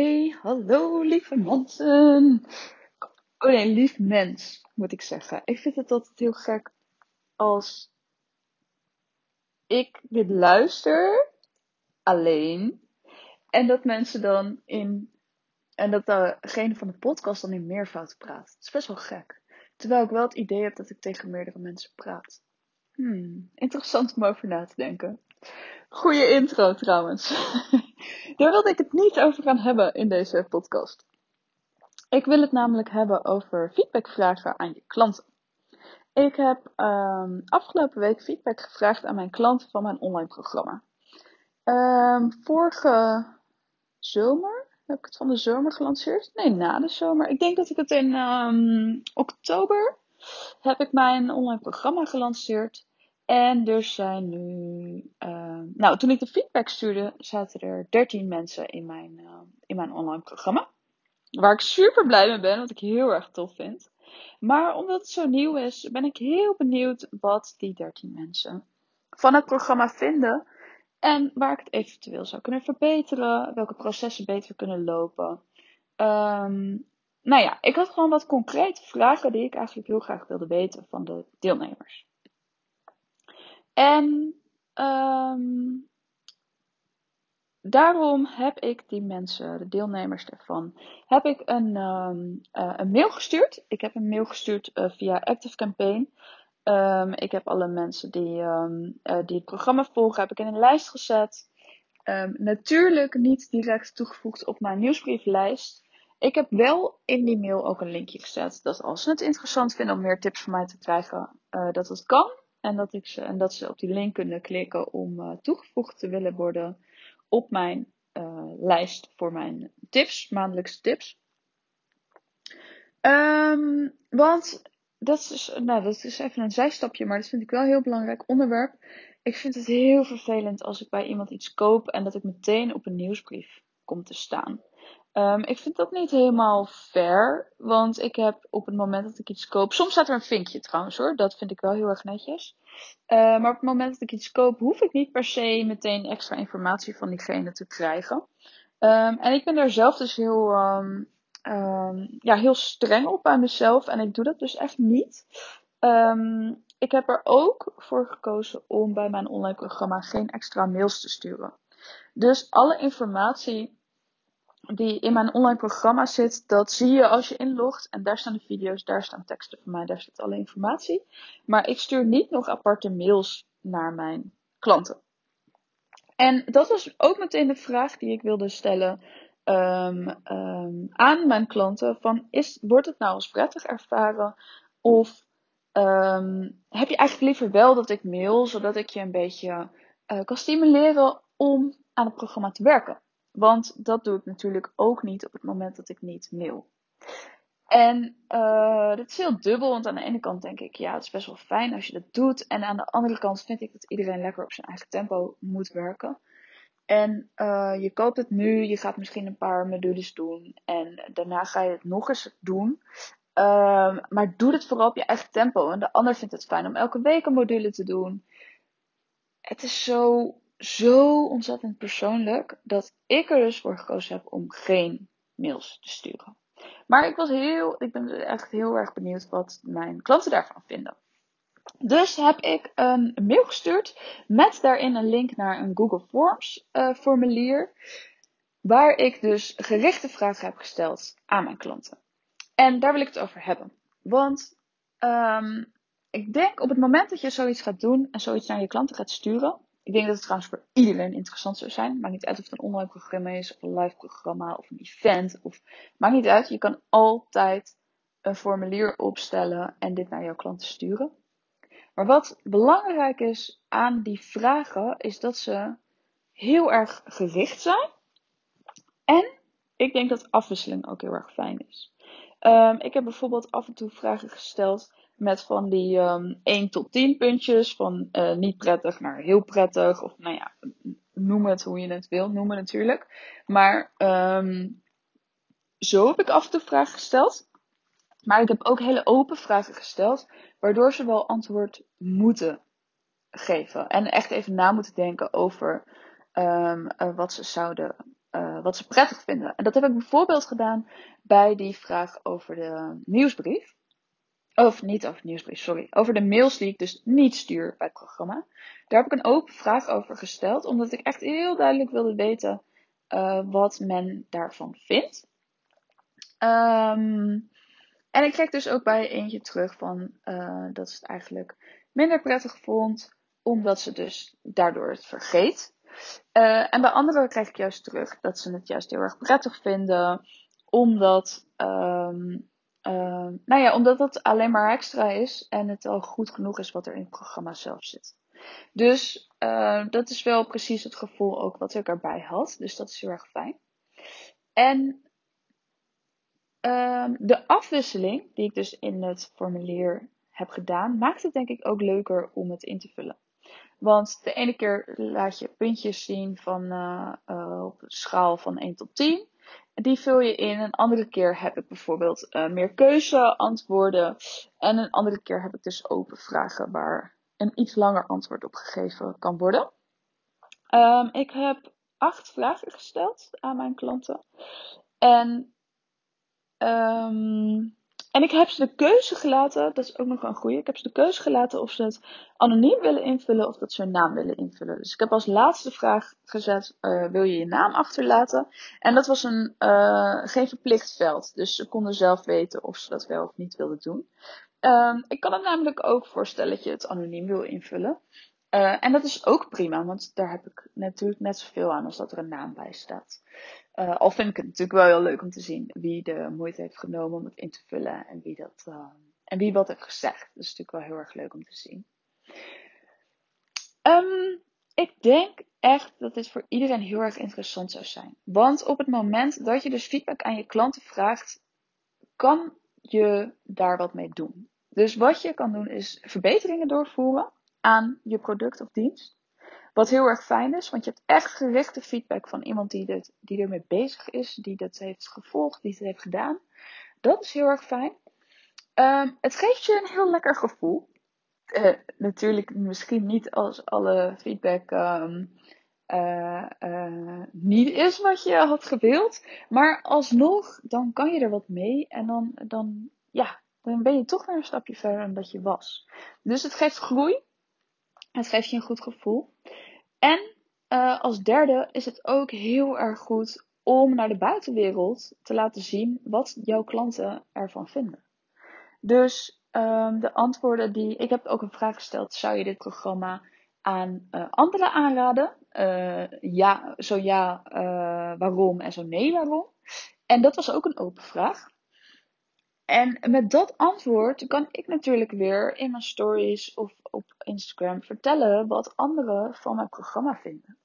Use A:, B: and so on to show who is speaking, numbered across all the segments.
A: Hey, hallo lieve mensen. Oh nee, lief mens moet ik zeggen. Ik vind het altijd heel gek als ik dit luister alleen en dat mensen dan in en dat degene van de podcast dan in meervoud praat. Het is best wel gek. Terwijl ik wel het idee heb dat ik tegen meerdere mensen praat. Hmm, interessant om over na te denken. Goeie intro trouwens. Daar wilde ik het niet over gaan hebben in deze podcast. Ik wil het namelijk hebben over feedbackvragen aan je klanten. Ik heb um, afgelopen week feedback gevraagd aan mijn klanten van mijn online programma. Um, vorige zomer heb ik het van de zomer gelanceerd. Nee, na de zomer. Ik denk dat ik het in um, oktober heb ik mijn online programma gelanceerd. En er zijn nu. Uh, nou, toen ik de feedback stuurde, zaten er 13 mensen in mijn, uh, in mijn online programma. Waar ik super blij mee ben, wat ik heel erg tof vind. Maar omdat het zo nieuw is, ben ik heel benieuwd wat die 13 mensen van het programma vinden. En waar ik het eventueel zou kunnen verbeteren. Welke processen beter kunnen lopen. Um, nou ja, ik had gewoon wat concrete vragen die ik eigenlijk heel graag wilde weten van de deelnemers. En um, daarom heb ik die mensen, de deelnemers ervan, heb ik een, um, uh, een mail gestuurd. Ik heb een mail gestuurd uh, via Active Campaign. Um, ik heb alle mensen die, uh, die het programma volgen, heb ik in een lijst gezet. natuurlijk niet direct toegevoegd op mijn nieuwsbrieflijst. Ik heb wel in die mail ook een linkje gezet dat als ze het interessant vinden om meer tips van mij te krijgen, dat het kan. En dat, ik ze, en dat ze op die link kunnen klikken om uh, toegevoegd te willen worden op mijn uh, lijst voor mijn tips, maandelijkse tips. Um, want dat is, nou, dat is even een zijstapje, maar dat vind ik wel een heel belangrijk onderwerp. Ik vind het heel vervelend als ik bij iemand iets koop en dat ik meteen op een nieuwsbrief kom te staan. Um, ik vind dat niet helemaal fair, want ik heb op het moment dat ik iets koop, soms staat er een vinkje trouwens hoor, dat vind ik wel heel erg netjes. Uh, maar op het moment dat ik iets koop, hoef ik niet per se meteen extra informatie van diegene te krijgen. Um, en ik ben daar zelf dus heel, um, ja, heel streng op bij mezelf en ik doe dat dus echt niet. ik heb er ook voor gekozen om bij mijn online programma geen extra mails te sturen. Dus alle informatie die in mijn online programma zit, dat zie je als je inlogt. En daar staan de video's, daar staan teksten van mij, daar zit alle informatie. Maar ik stuur niet nog aparte mails naar mijn klanten. En dat was ook meteen de vraag die ik wilde stellen um, um, aan mijn klanten. Van, is, wordt het nou als prettig ervaren? Of um, heb je eigenlijk liever wel dat ik mail, zodat ik je een beetje uh, kan stimuleren om aan het programma te werken? Want dat doe ik natuurlijk ook niet op het moment dat ik niet mail. En uh, dat is heel dubbel, want aan de ene kant denk ik, ja, het is best wel fijn als je dat doet. En aan de andere kant vind ik dat iedereen lekker op zijn eigen tempo moet werken. En uh, je koopt het nu, je gaat misschien een paar modules doen en daarna ga je het nog eens doen. Uh, maar doe het vooral op je eigen tempo. En de ander vindt het fijn om elke week een module te doen. Het is zo zo ontzettend persoonlijk dat ik er dus voor gekozen heb om geen mails te sturen. Maar ik was heel, ik ben echt heel erg benieuwd wat mijn klanten daarvan vinden. Dus heb ik een mail gestuurd met daarin een link naar een Google Forms uh, formulier. Waar ik dus gerichte vragen heb gesteld aan mijn klanten. En daar wil ik het over hebben. Want um, ik denk op het moment dat je zoiets gaat doen en zoiets naar je klanten gaat sturen, ik denk dat het trouwens voor iedereen interessant zou zijn. Maakt niet uit of het een online programma is, of een live programma, of een event. Of, maakt niet uit. Je kan altijd een formulier opstellen en dit naar jouw klanten sturen. Maar wat belangrijk is aan die vragen, is dat ze heel erg gericht zijn. En ik denk dat afwisseling ook heel erg fijn is. Um, ik heb bijvoorbeeld af en toe vragen gesteld met van die um, ehm, 1 tot 10 puntjes. Van uh, niet prettig naar heel prettig. Of nou ja, noem het hoe je het wil noemen natuurlijk. Maar um, zo heb ik af en toe vragen gesteld. Maar ik heb ook hele open vragen gesteld. Waardoor ze wel antwoord moeten geven. En echt even na moeten denken over um, uh, wat ze zouden uh, wat ze prettig vinden. En dat heb ik bijvoorbeeld gedaan bij die vraag over de nieuwsbrief. Of niet over nieuwsbrief, sorry. Over de mails die ik dus niet stuur bij het programma. Daar heb ik een open vraag over gesteld, omdat ik echt heel duidelijk wilde weten uh, wat men daarvan vindt. Um, en ik kreeg dus ook bij eentje terug van uh, dat ze het eigenlijk minder prettig vond, omdat ze dus daardoor het vergeet. Uh, en bij anderen krijg ik juist terug dat ze het juist heel erg prettig vinden, omdat, um, uh, nou ja, omdat het alleen maar extra is en het al goed genoeg is wat er in het programma zelf zit. Dus uh, dat is wel precies het gevoel ook wat ik erbij had. Dus dat is heel erg fijn. En um, de afwisseling die ik dus in het formulier heb gedaan, maakt het denk ik ook leuker om het in te vullen. Want de ene keer laat je puntjes zien van, uh, uh, op een schaal van 1 tot 10. Die vul je in. Een andere keer heb ik bijvoorbeeld uh, meer keuzeantwoorden. En een andere keer heb ik dus open vragen waar een iets langer antwoord op gegeven kan worden. Um, ik heb acht vragen gesteld aan mijn klanten. En Um, en ik heb ze de keuze gelaten, dat is ook nog een goede. Ik heb ze de keuze gelaten of ze het anoniem willen invullen of dat ze hun naam willen invullen. Dus ik heb als laatste vraag gezet: uh, wil je je naam achterlaten? En dat was een uh, geen verplicht veld. Dus ze konden zelf weten of ze dat wel of niet wilden doen. Um, ik kan het namelijk ook voorstellen dat je het anoniem wil invullen. Uh, en dat is ook prima, want daar heb ik natuurlijk net zoveel aan als dat er een naam bij staat. Uh, al vind ik het natuurlijk wel heel leuk om te zien wie de moeite heeft genomen om het in te vullen en wie, dat, uh, en wie wat heeft gezegd. Dat is natuurlijk wel heel erg leuk om te zien. Um, ik denk echt dat dit voor iedereen heel erg interessant zou zijn. Want op het moment dat je dus feedback aan je klanten vraagt, kan je daar wat mee doen. Dus wat je kan doen is verbeteringen doorvoeren aan je product of dienst. Wat heel erg fijn is, want je hebt echt gerichte feedback van iemand die, dit, die ermee bezig is, die dat heeft gevolgd, die het heeft gedaan. Dat is heel erg fijn. Um, het geeft je een heel lekker gevoel. Uh, natuurlijk misschien niet als alle feedback um, uh, uh, niet is wat je had gewild. Maar alsnog, dan kan je er wat mee. En dan, dan, ja, dan ben je toch weer een stapje verder dan dat je was. Dus het geeft groei. Het geeft je een goed gevoel. En uh, als derde is het ook heel erg goed om naar de buitenwereld te laten zien wat jouw klanten ervan vinden. Dus um, de antwoorden die. Ik heb ook een vraag gesteld: zou je dit programma aan uh, anderen aanraden? Uh, ja, zo ja, waarom? En zo nee, waarom? En dat was ook een open vraag. En met dat antwoord kan ik natuurlijk weer in mijn stories of op Instagram vertellen wat anderen van mijn programma vinden.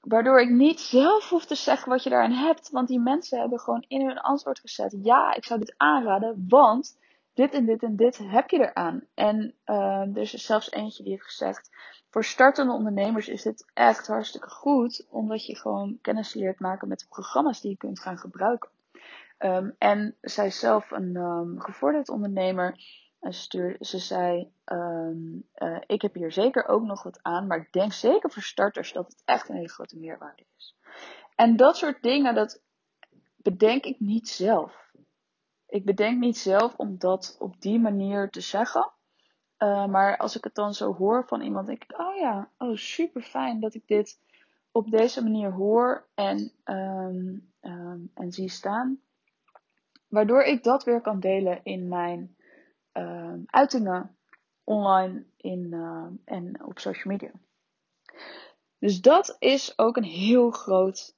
A: Waardoor ik niet zelf hoef te zeggen wat je daarin hebt, want die mensen hebben gewoon in hun antwoord gezet: ja, ik zou dit aanraden, want dit en dit en dit heb je eraan. En uh, er is er zelfs eentje die heeft gezegd: voor startende ondernemers is dit echt hartstikke goed, omdat je gewoon kennis leert maken met de programma's die je kunt gaan gebruiken. Um, en zij is zelf een um, ondernemer. Ze zei: um, uh, Ik heb hier zeker ook nog wat aan, maar ik denk zeker voor starters dat het echt een hele grote meerwaarde is. En dat soort dingen, dat bedenk ik niet zelf. Ik bedenk niet zelf om dat op die manier te zeggen. Uh, maar als ik het dan zo hoor van iemand, denk ik: Oh ja, oh super fijn dat ik dit op deze manier hoor en, en zie staan. Waardoor ik dat weer kan delen in mijn uh, uitingen online in, uh, en op social media. Dus dat is ook een heel groot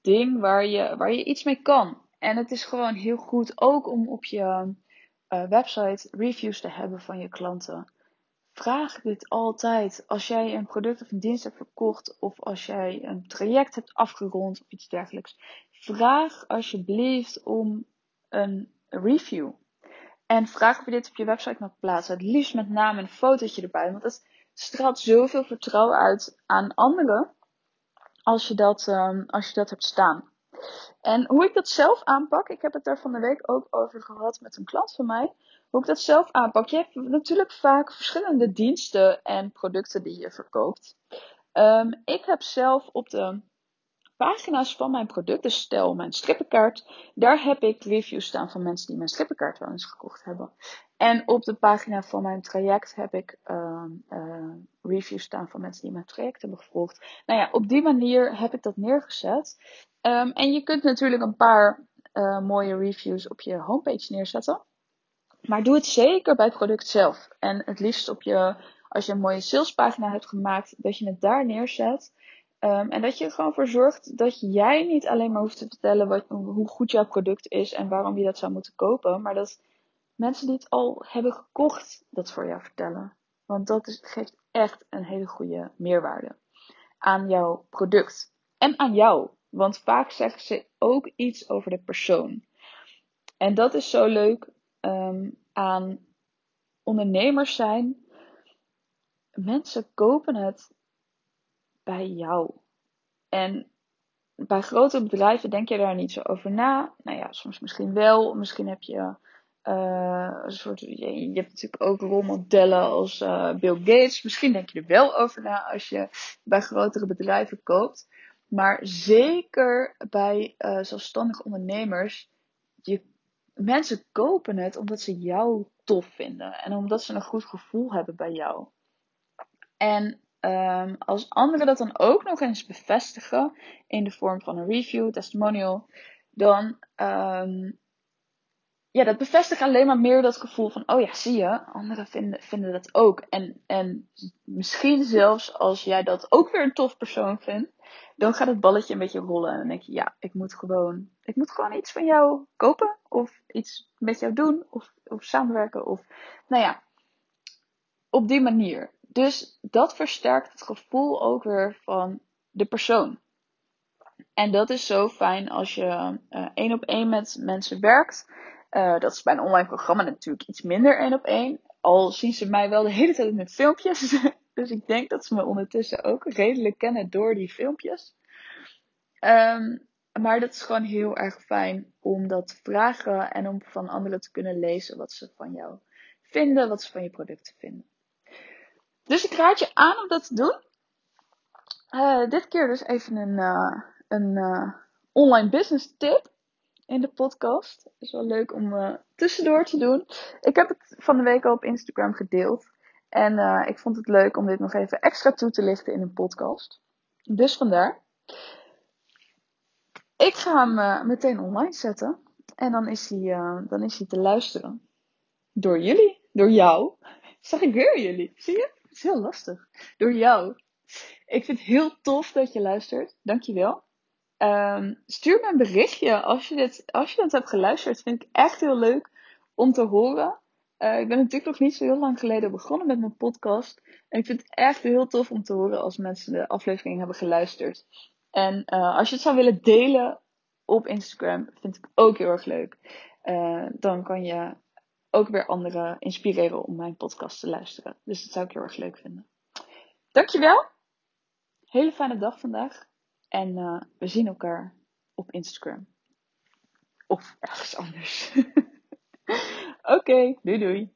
A: ding waar je, waar je iets mee kan. En het is gewoon heel goed ook om op je uh, website reviews te hebben van je klanten. Vraag dit altijd. Als jij een product of een dienst hebt verkocht of als jij een traject hebt afgerond of iets dergelijks. Vraag alsjeblieft om een review. En vraag of je dit op je website mag plaatsen. Het liefst met naam en fotootje erbij. Want het straalt zoveel vertrouwen uit aan anderen. Als je dat, um, als je dat hebt staan. En hoe ik dat zelf aanpak. Ik heb het daar van de week ook over gehad met een klant van mij. Hoe ik dat zelf aanpak. Je hebt natuurlijk vaak verschillende diensten en producten die je verkoopt. Um, ik heb zelf op de pagina's van mijn product, dus stel mijn strippenkaart, daar heb ik reviews staan van mensen die mijn strippenkaart wel eens gekocht hebben. En op de pagina van mijn traject heb ik uh, uh, reviews staan van mensen die mijn traject hebben gevolgd. Nou ja, op die manier heb ik dat neergezet. Um, en je kunt natuurlijk een paar uh, mooie reviews op je homepage neerzetten. Maar doe het zeker bij het product zelf. En het liefst op je, als je een mooie salespagina hebt gemaakt, dat je het daar neerzet. Um, en dat je er gewoon voor zorgt dat jij niet alleen maar hoeft te vertellen wat, hoe goed jouw product is en waarom je dat zou moeten kopen. Maar dat mensen die het al hebben gekocht dat voor jou vertellen. Want dat geeft echt een hele goede meerwaarde aan jouw product. En aan jou. Want vaak zeggen ze ook iets over de persoon. En dat is zo leuk um, aan ondernemers zijn. Mensen kopen het bij jou. En bij grote bedrijven denk je daar niet zo over na. Nou ja, soms misschien wel. Misschien heb je uh, een soort. Je, hebt natuurlijk ook rolmodellen als uh, Bill Gates. Misschien denk je er wel over na als je bij grotere bedrijven koopt. Maar zeker bij uh, zelfstandige ondernemers. Je, mensen kopen het omdat ze jou tof vinden. En omdat ze een goed gevoel hebben bij jou. En um, als anderen dat dan ook nog eens bevestigen in de vorm van een review, testimonial, dan um, ja, dat bevestigt alleen maar meer dat gevoel van, oh ja, zie je, anderen vinden, vinden dat ook. En, en misschien zelfs als jij dat ook weer een tof persoon vindt, dan gaat het balletje een beetje rollen. En dan denk je, ja, ik moet gewoon, ik moet gewoon iets van jou kopen. Of iets met jou doen. Of, of samenwerken. Of, nou ja, op die manier. Dus dat versterkt het gevoel ook weer van de persoon. En dat is zo fijn als je uh, één op één met mensen werkt. Uh, dat is bij een online programma natuurlijk iets minder één op één. Al zien ze mij wel de hele tijd met filmpjes. dus ik denk dat ze me ondertussen ook redelijk kennen door die filmpjes. Um, maar dat is gewoon heel erg fijn om dat te vragen en om van anderen te kunnen lezen wat ze van jou vinden, wat ze van je producten vinden. Dus ik raad je aan om dat te doen. Uh, dit keer dus even een, uh, een online business tip in de podcast. Is wel leuk om tussendoor te doen. Ik heb het van de week al op Instagram gedeeld. En ik vond het leuk om dit nog even extra toe te lichten in een podcast. Dus vandaar. Ik ga hem meteen online zetten. En dan is hij, dan is hij te luisteren. Door jullie. Door jou. Zag ik weer jullie. Zie je? Het is heel lastig. Door jou. Ik vind het heel tof dat je luistert. Dankjewel. Um, stuur me een berichtje als je, dit, als je dat hebt geluisterd. Vind ik echt heel leuk om te horen. Uh, ik ben natuurlijk nog niet zo heel lang geleden begonnen met mijn podcast. En ik vind het echt heel tof om te horen als mensen de aflevering hebben geluisterd. En uh, als je het zou willen delen op Instagram, vind ik ook heel erg leuk. Uh, dan kan je ook weer anderen inspireren om mijn podcast te luisteren. Dus dat zou ik heel erg leuk vinden. Dankjewel. Hele fijne dag vandaag. En uh, we zien elkaar op Instagram. Of ergens anders. Oké, doei doei.